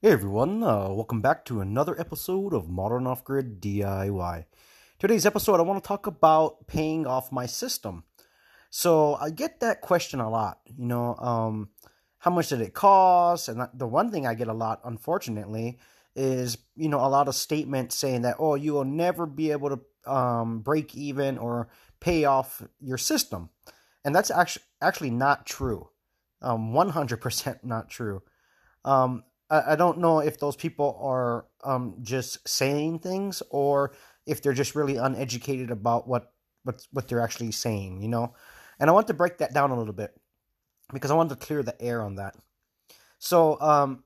Hey everyone, uh, welcome back to another episode of Modern Off Grid DIY. Today's episode, I want to talk about paying off my system. So I get that question a lot, you know, um, how much did it cost? And the one thing I get a lot, unfortunately, is, you know, a lot of statements saying that, oh, you will never be able to um, break even or pay off your system. And that's actually, actually not true. Um, 100% not true. Um, I, I don't know if those people are um, just saying things or if they're just really uneducated about what, what, what they're actually saying, you know? And I want to break that down a little bit because I want to clear the air on that. So, um,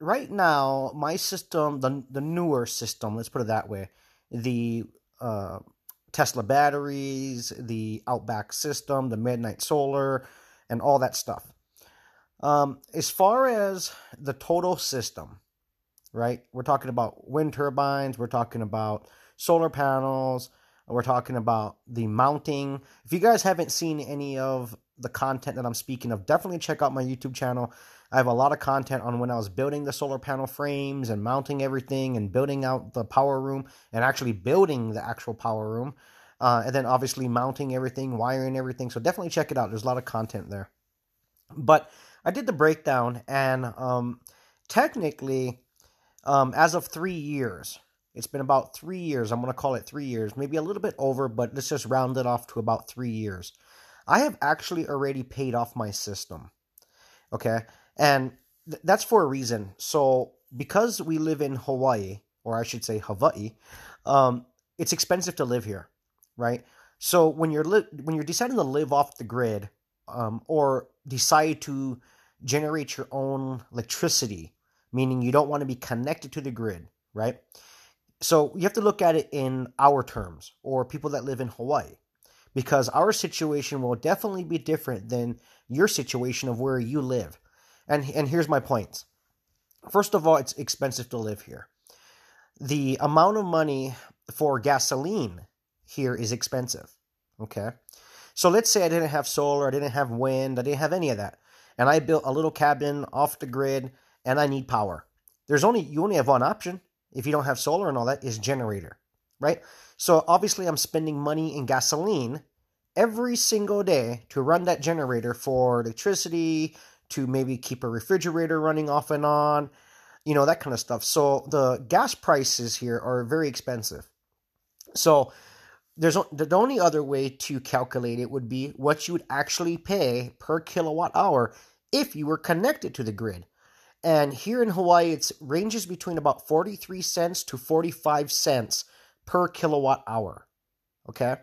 right now, my system, the, the newer system, let's put it that way, the uh, Tesla batteries, the Outback system, the MidNite Solar, and all that stuff. Um, as far as the total system, right? We're talking about wind turbines, we're talking about solar panels, we're talking about the mounting. If you guys haven't seen any of the content that I'm speaking of, definitely check out my YouTube channel. I have a lot of content on when I was building the solar panel frames and mounting everything and building out the power room and actually building the actual power room. Uh, and then obviously mounting everything, wiring everything. So definitely check it out. There's a lot of content there. But I did the breakdown, and um, technically, um, as of three years, it's been about three years. I'm going to call it three years, maybe a little bit over, but let's just round it off to about three years. I have actually already paid off my system. Okay. And th- that's for a reason. So, because we live in Hawaii, or I should say Hawaii, um, it's expensive to live here, right? So when you're li- when you're deciding to live off the grid, um, or decide to generate your own electricity, meaning you don't want to be connected to the grid, right? So you have to look at it in our terms, or people that live in Hawaii, because our situation will definitely be different than your situation of where you live. And and here's my points. First of all, it's expensive to live here. The amount of money for gasoline here is expensive. Okay. So let's say I didn't have solar, I didn't have wind, I didn't have any of that. And I built a little cabin off the grid and I need power. There's only you only have one option if you don't have solar and all that is generator, right? So obviously I'm spending money in gasoline every single day to run that generator for electricity, to maybe keep a refrigerator running off and on, you know, that kind of stuff. So the gas prices here are very expensive. So there's the only other way to calculate it would be what you would actually pay per kilowatt hour if you were connected to the grid. And here in Hawaii, it ranges between about 43 cents to 45 cents per kilowatt hour. Okay.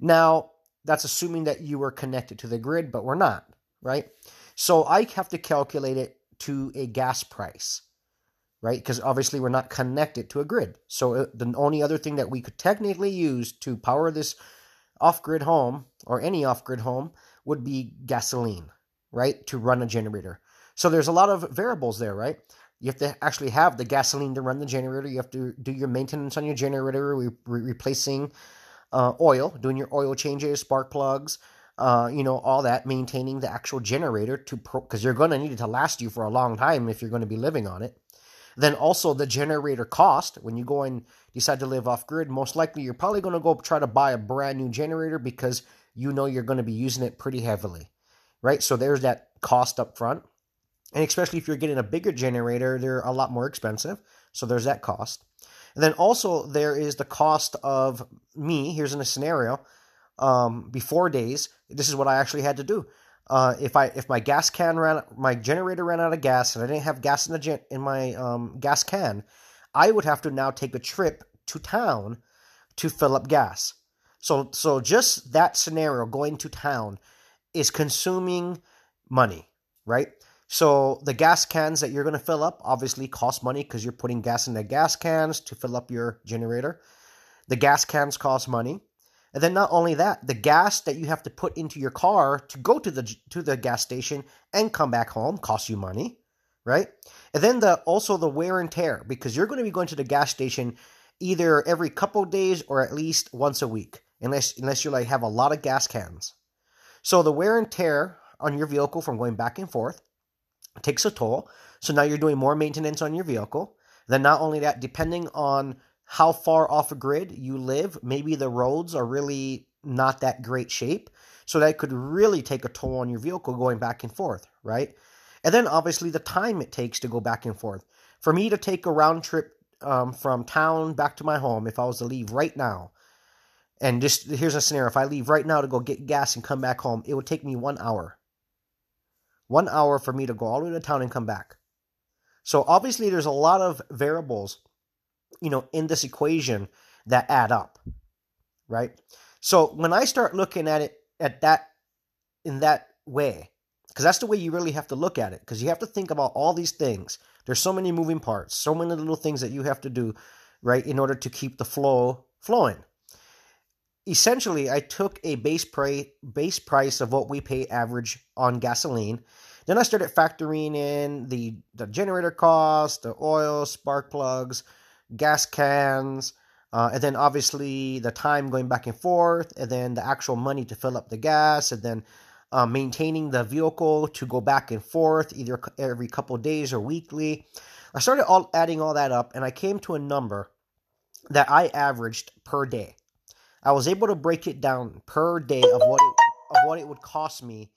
Now, that's assuming that you were connected to the grid, but we're not, right? So I have to calculate it to a gas price right? Because obviously we're not connected to a grid. So uh, the only other thing that we could technically use to power this off-grid home or any off-grid home would be gasoline, right? To run a generator. So there's a lot of variables there, right? You have to actually have the gasoline to run the generator. You have to do your maintenance on your generator, re- replacing uh, oil, doing your oil changes, spark plugs, uh, you know, all that, maintaining the actual generator to because pro- you're going to need it to last you for a long time if you're going to be living on it. Then also the generator cost. When you go and decide to live off grid, most likely you're probably going to go try to buy a brand new generator because you know you're going to be using it pretty heavily, right? So there's that cost up front. And especially if you're getting a bigger generator, they're a lot more expensive. So there's that cost. And then also there is the cost of me. Here's in a scenario. Um, before days, this is what I actually had to do uh, if I if my gas can ran my generator ran out of gas and I didn't have gas in the gen, in my um, gas can, I would have to now take a trip to town to fill up gas. So so just that scenario going to town is consuming money, right? So the gas cans that you're going to fill up obviously cost money because you're putting gas in the gas cans to fill up your generator. The gas cans cost money. And then not only that, the gas that you have to put into your car to go to the to the gas station and come back home costs you money, right? And then the also the wear and tear because you're going to be going to the gas station either every couple days or at least once a week, unless unless you like have a lot of gas cans. So the wear and tear on your vehicle from going back and forth, takes a toll. So now you're doing more maintenance on your vehicle. Then not only that, depending on how far off a grid you live, maybe the roads are really not that great shape. So that could really take a toll on your vehicle going back and forth, right? And then obviously the time it takes to go back and forth. For me to take a round trip um, from town back to my home, if I was to leave right now, and just here's a scenario if I leave right now to go get gas and come back home, it would take me one hour. One hour for me to go all the way to town and come back. So obviously there's a lot of variables, you know, in this equation that add up, right? So when I start looking at it at that in that way, because that's the way you really have to look at it, because you have to think about all these things. There's so many moving parts, so many little things that you have to do, right, in order to keep the flow flowing. Essentially, I took a base price base price of what we pay average on gasoline then I started factoring in the, the generator cost, the oil, spark plugs, gas cans, uh, and then obviously the time going back and forth, and then the actual money to fill up the gas, and then uh, maintaining the vehicle to go back and forth either every couple days or weekly. I started all adding all that up, and I came to a number that I averaged per day. I was able to break it down per day of what it, of what it would cost me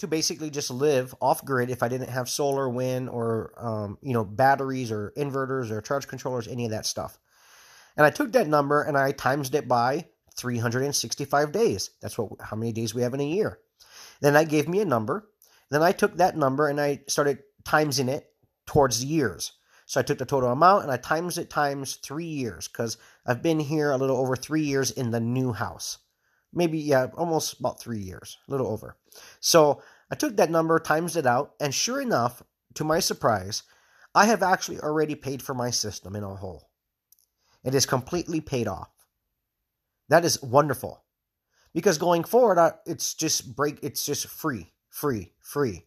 to basically just live off grid if I didn't have solar, wind, or um, you know batteries or inverters or charge controllers, any of that stuff. And I took that number and I times it by 365 days. That's what how many days we have in a year. Then that gave me a number. Then I took that number and I started timesing it towards years. So I took the total amount and I times it times three years because I've been here a little over three years in the new house maybe yeah almost about three years a little over. So i took that number times it out and sure enough to my surprise i have actually already paid for my system in a whole. It is completely paid off. That is wonderful. Because going forward it's just break it's just free free free.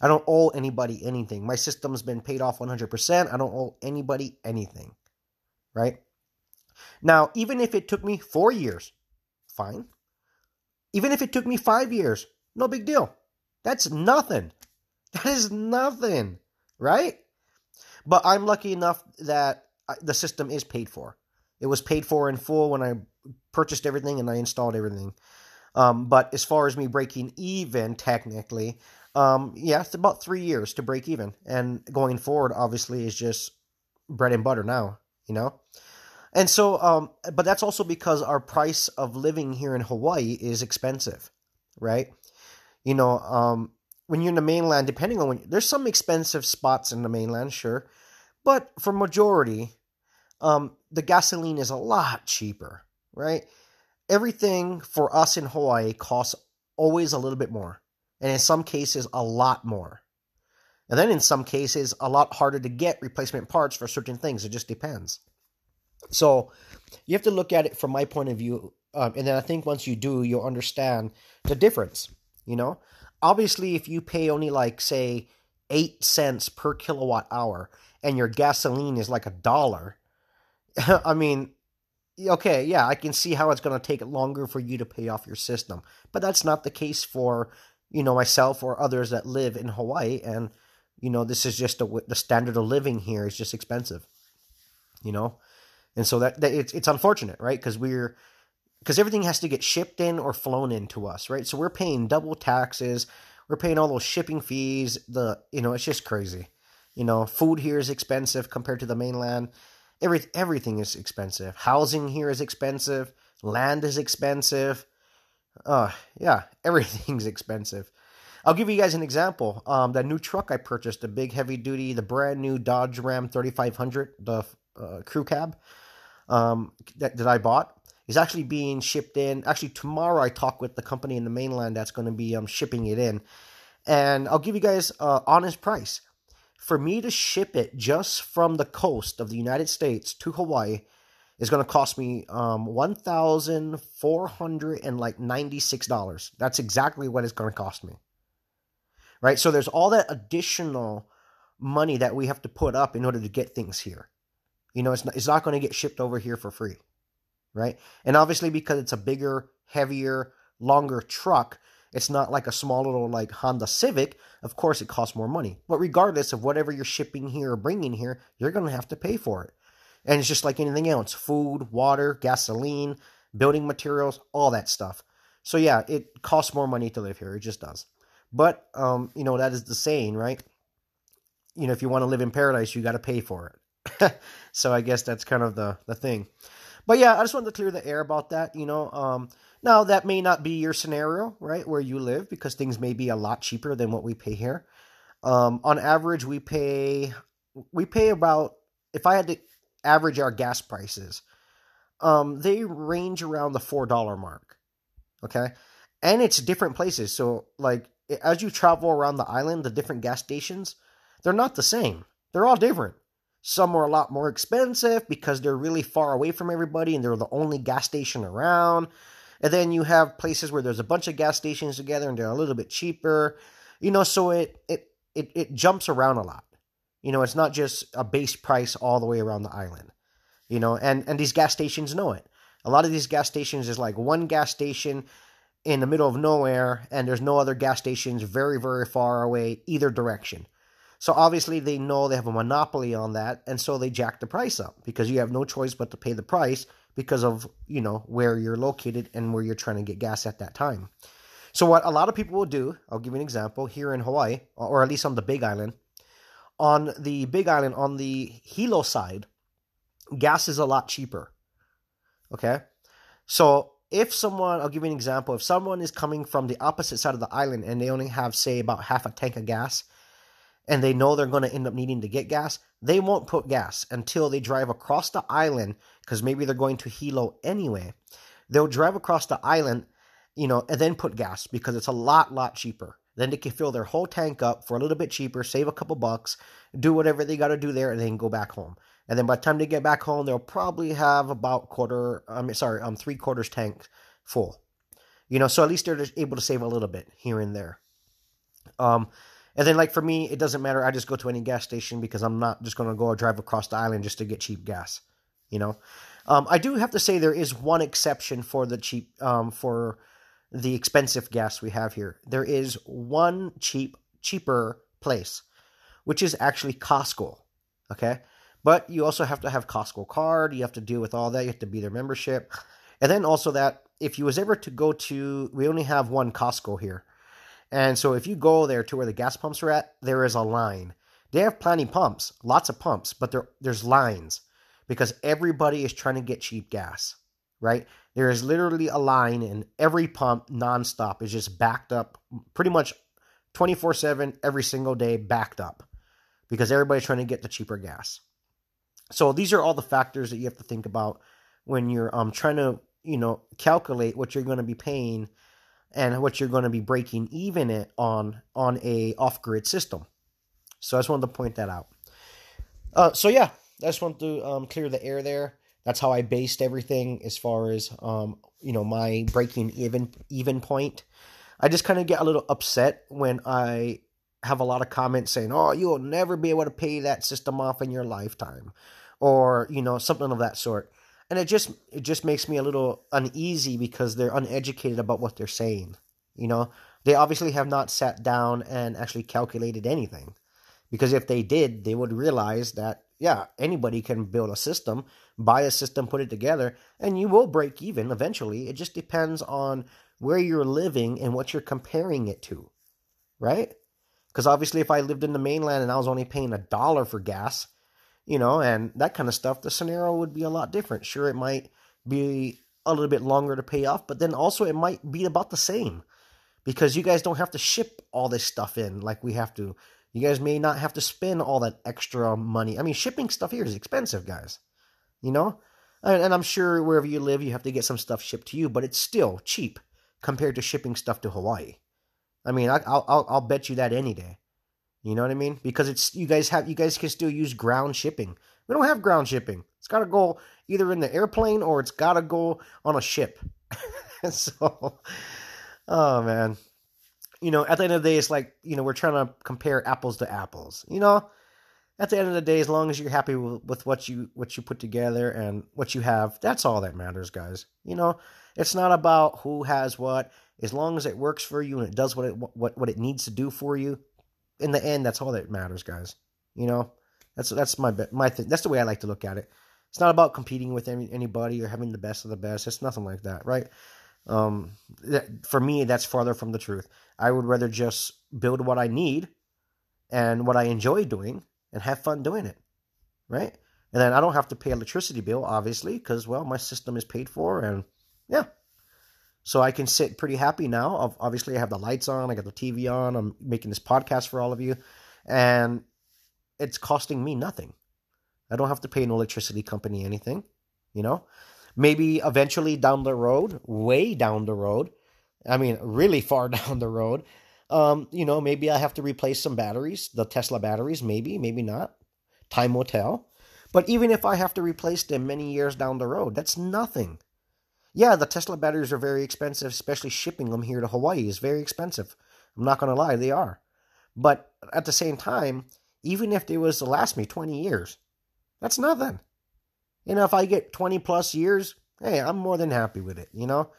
I don't owe anybody anything. My system's been paid off 100% i don't owe anybody anything right? Now even if it took me four years fine even if it took me five years, no big deal. That's nothing. That is nothing, right? But I'm lucky enough that the system is paid for. It was paid for in full when I purchased everything and I installed everything. Um, but as far as me breaking even, technically, um, yeah, it's about three years to break even. And going forward, obviously, is just bread and butter now, you know? And so, um, but that's also because our price of living here in Hawaii is expensive, right? You know, um, when you're in the mainland, depending on when there's some expensive spots in the mainland, sure, but for majority, um, the gasoline is a lot cheaper, right? Everything for us in Hawaii costs always a little bit more, and in some cases, a lot more. And then in some cases, a lot harder to get replacement parts for certain things. It just depends. So you have to look at it from my point of view. Um, and then I think once you do, you'll understand the difference. You know, obviously, if you pay only like, say, eight cents per kilowatt hour and your gasoline is like a dollar, I mean, okay, yeah, I can see how it's going to take longer for you to pay off your system. But that's not the case for, you know, myself or others that live in Hawaii. And, you know, this is just a, the standard of living here is just expensive, you know? And so that, that it's it's unfortunate, right? Because we're because everything has to get shipped in or flown in to us, right? So we're paying double taxes, we're paying all those shipping fees. The you know it's just crazy. You know, food here is expensive compared to the mainland. Every everything is expensive. Housing here is expensive. Land is expensive. Uh, yeah, everything's expensive. I'll give you guys an example. Um, that new truck I purchased, the big heavy duty, the brand new Dodge Ram 3500, the uh, crew cab um, that, that I bought is actually being shipped in. Actually, tomorrow I talk with the company in the mainland that's going to be um, shipping it in. And I'll give you guys an honest price. For me to ship it just from the coast of the United States to Hawaii is going to cost me um, one thousand four hundred and like ninety six dollars. That's exactly what it's going to cost me. Right. So there's all that additional money that we have to put up in order to get things here. You know, it's not, it's not going to get shipped over here for free, right? And obviously, because it's a bigger, heavier, longer truck, It's not like a small little like Honda Civic. Of course, it costs more money. But regardless of whatever you're shipping here or bringing here, you're going to have to pay for it. And it's just like anything else food, water, gasoline, building materials, all that stuff. So, yeah, it costs more money to live here. It just does. But, um, you know, that is the saying, right? You know, if you want to live in paradise, you got to pay for it. so, I guess that's kind of the, the thing. But yeah, I just wanted to clear the air about that. You know, um, now that may not be your scenario, right, where you live, because things may be a lot cheaper than what we pay here. Um, on average, we pay we pay about if I had to average our gas prices, um, they range around the four dollar mark. Okay, and it's different places. So like as you travel around the island, the different gas stations, they're not the same. They're all different. Some are a lot more expensive because they're really far away from everybody and they're the only gas station around. And then you have places where there's a bunch of gas stations together and they're a little bit cheaper. You know, so it it it, it jumps around a lot. You know, it's not just a base price all the way around the island. You know, and and these gas stations know it. A lot of these gas stations is like one gas station in the middle of nowhere and there's no other gas stations very very far away either direction. So obviously they know they have a monopoly on that, and so they jack the price up because you have no choice but to pay the price because of you know where you're located and where you're trying to get gas at that time. So what a lot of people will do, I'll give you an example here in Hawaii, or at least on the Big Island. On the Big Island, on the Hilo side, gas is a lot cheaper. Okay, so if someone, I'll give you an example. If someone is coming from the opposite side of the island and they only have, say, about half a tank of gas, and they know they're going to end up needing to get gas, they won't put gas until they drive across the island because maybe they're going to Hilo anyway. They'll drive across the island, you know, and then put gas because it's a lot, lot cheaper. Then they can fill their whole tank up for a little bit cheaper, save a couple bucks, do whatever they got to do there, and then go back home. And then by the time they get back home, they'll probably have about quarter, I mean, sorry, um, three quarters tank full. You know, so at least they're able to save a little bit here and there. Um, and then, like for me, it doesn't matter. I just go to any gas station because I'm not just going to go drive across the island just to get cheap gas. You know, um, I do have to say there is one exception for the cheap, um, for the expensive gas we have here. There is one cheap, cheaper place, which is actually Costco. Okay, but you also have to have Costco card. You have to deal with all that. You have to be their membership, and then also that if you was ever to go to, we only have one Costco here. And so if you go there to where the gas pumps are at, there is a line. They have plenty pumps, lots of pumps, but there there's lines because everybody is trying to get cheap gas, right? There is literally a line and every pump nonstop is just backed up pretty much 24/7 every single day backed up because everybody's trying to get the cheaper gas. So these are all the factors that you have to think about when you're um trying to, you know, calculate what you're going to be paying and what you're going to be breaking even it on on a off grid system. So I just wanted to point that out. Uh, so yeah, I just want to um, clear the air there. That's how I based everything as far as um, you know my breaking even even point. I just kind of get a little upset when I have a lot of comments saying, "Oh, you'll never be able to pay that system off in your lifetime," or you know something of that sort and it just it just makes me a little uneasy because they're uneducated about what they're saying you know? They obviously have not sat down and actually calculated anything. Because if they did they would realize that yeah anybody can build a system buy a system put it together and you will break even eventually. It just depends on where you're living and what you're comparing it to right? Because obviously if i lived in the mainland and i was only paying a dollar for gas you know, and that kind of stuff, the scenario would be a lot different. Sure, it might be a little bit longer to pay off, but then also it might be about the same because you guys don't have to ship all this stuff in like we have to. You guys may not have to spend all that extra money. I mean, shipping stuff here is expensive, guys. You know? And, I'm sure wherever you live, you have to get some stuff shipped to you, but it's still cheap compared to shipping stuff to Hawaii. I mean, I, will I'll, I'll bet you that any day. You know what I mean? Because it's you guys have you guys can still use ground shipping. We don't have ground shipping. It's got to go either in the airplane or it's got to go on a ship. so, oh man, you know, at the end of the day, it's like you know we're trying to compare apples to apples. You know, at the end of the day, as long as you're happy with, with what you what you put together and what you have, that's all that matters, guys. You know, it's not about who has what. as long as it works for you and it does what it what what it needs to do for you, in the end, that's all that matters, guys. You know, that's that's my my thing. That's the way I like to look at it. It's not about competing with any, anybody or having the best of the best. It's nothing like that, right? Um, for me, that's farther from the truth. I would rather just build what I need and what I enjoy doing and have fun doing it, right? And then I don't have to pay electricity bill, obviously, because well, my system is paid for, and yeah, so I can sit pretty happy now. Obviously, I have the lights on, I got the TV on, I'm making this podcast for all of you, and it's costing me nothing. I don't have to pay an electricity company anything, you know? Maybe eventually down the road, way down the road, I mean, really far down the road, um, you know, maybe I have to replace some batteries, the Tesla batteries, maybe, maybe not. Time will tell. But even if I have to replace them many years down the road, that's nothing. Yeah, the Tesla batteries are very expensive, especially shipping them here to Hawaii is very expensive. I'm not going to lie, they are. But at the same time, even if they was to last me 20 years, that's nothing. You know, if I get 20 plus years, hey, I'm more than happy with it, you know?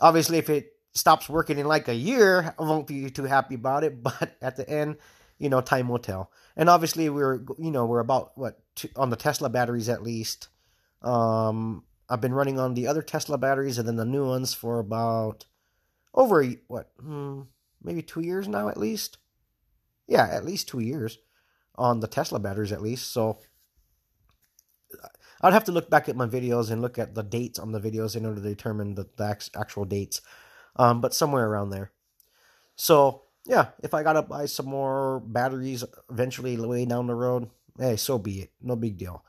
Obviously, if it stops working in like a year, I won't be too happy about it, but at the end, you know, time will tell. And obviously, we're, you know, we're about, what, two, on the Tesla batteries at least. Um, I've been running on the other Tesla batteries and then the new ones for about over, what, hmm, maybe two years now at least. Yeah, at least two years on the Tesla batteries at least. So, I'd have to look back at my videos and look at the dates on the videos in order to determine the, the actual dates, um, but somewhere around there. So yeah, if I gotta buy some more batteries eventually way down the road, hey, so be it. No big deal.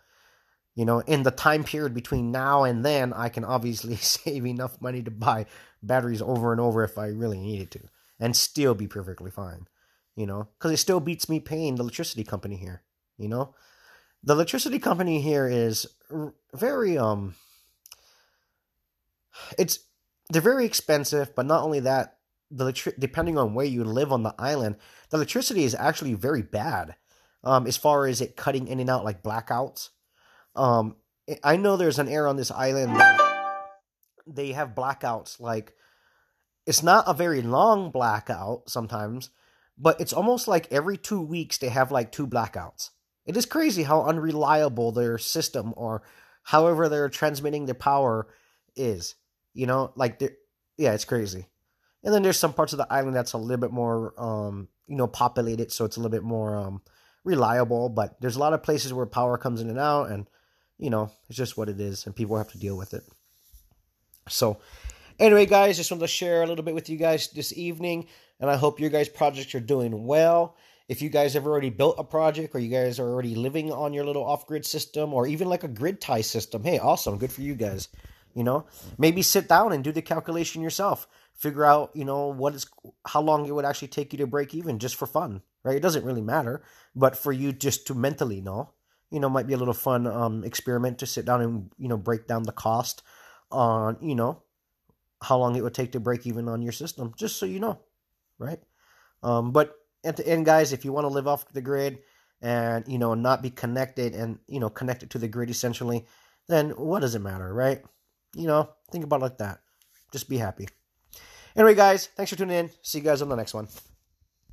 You know, in the time period between now and then, I can obviously save enough money to buy batteries over and over if I really needed to, and still be perfectly fine. You know, because it still beats me paying the electricity company here. You know, the electricity company here is very um it's they're very expensive but not only that the depending on where you live on the island the electricity is actually very bad um as far as it cutting in and out like blackouts um i know there's an area on this island they have blackouts like it's not a very long blackout sometimes but it's almost like every 2 weeks they have like two blackouts it is crazy how unreliable their system or however they're transmitting their power is. You know, like yeah, it's crazy. And then there's some parts of the island that's a little bit more um, you know, populated, so it's a little bit more um reliable, but there's a lot of places where power comes in and out and you know, it's just what it is and people have to deal with it. So, anyway, guys, just wanted to share a little bit with you guys this evening, and I hope your guys' projects are doing well. If you guys have already built a project or you guys are already living on your little off grid system or even like a grid tie system, hey, awesome. Good for you guys. You know, maybe sit down and do the calculation yourself. Figure out, you know, what is how long it would actually take you to break even just for fun, right? It doesn't really matter, but for you just to mentally know, you know, might be a little fun um, experiment to sit down and you know break down the cost on you know how long it would take to break even on your system, just so you know, right? Um, but at the end, guys, if you want to live off the grid and you know not be connected and you know connected to the grid essentially, then what does it matter, right? You know, think about it like that. Just be happy. Anyway, guys, thanks for tuning in. See you guys on the next one.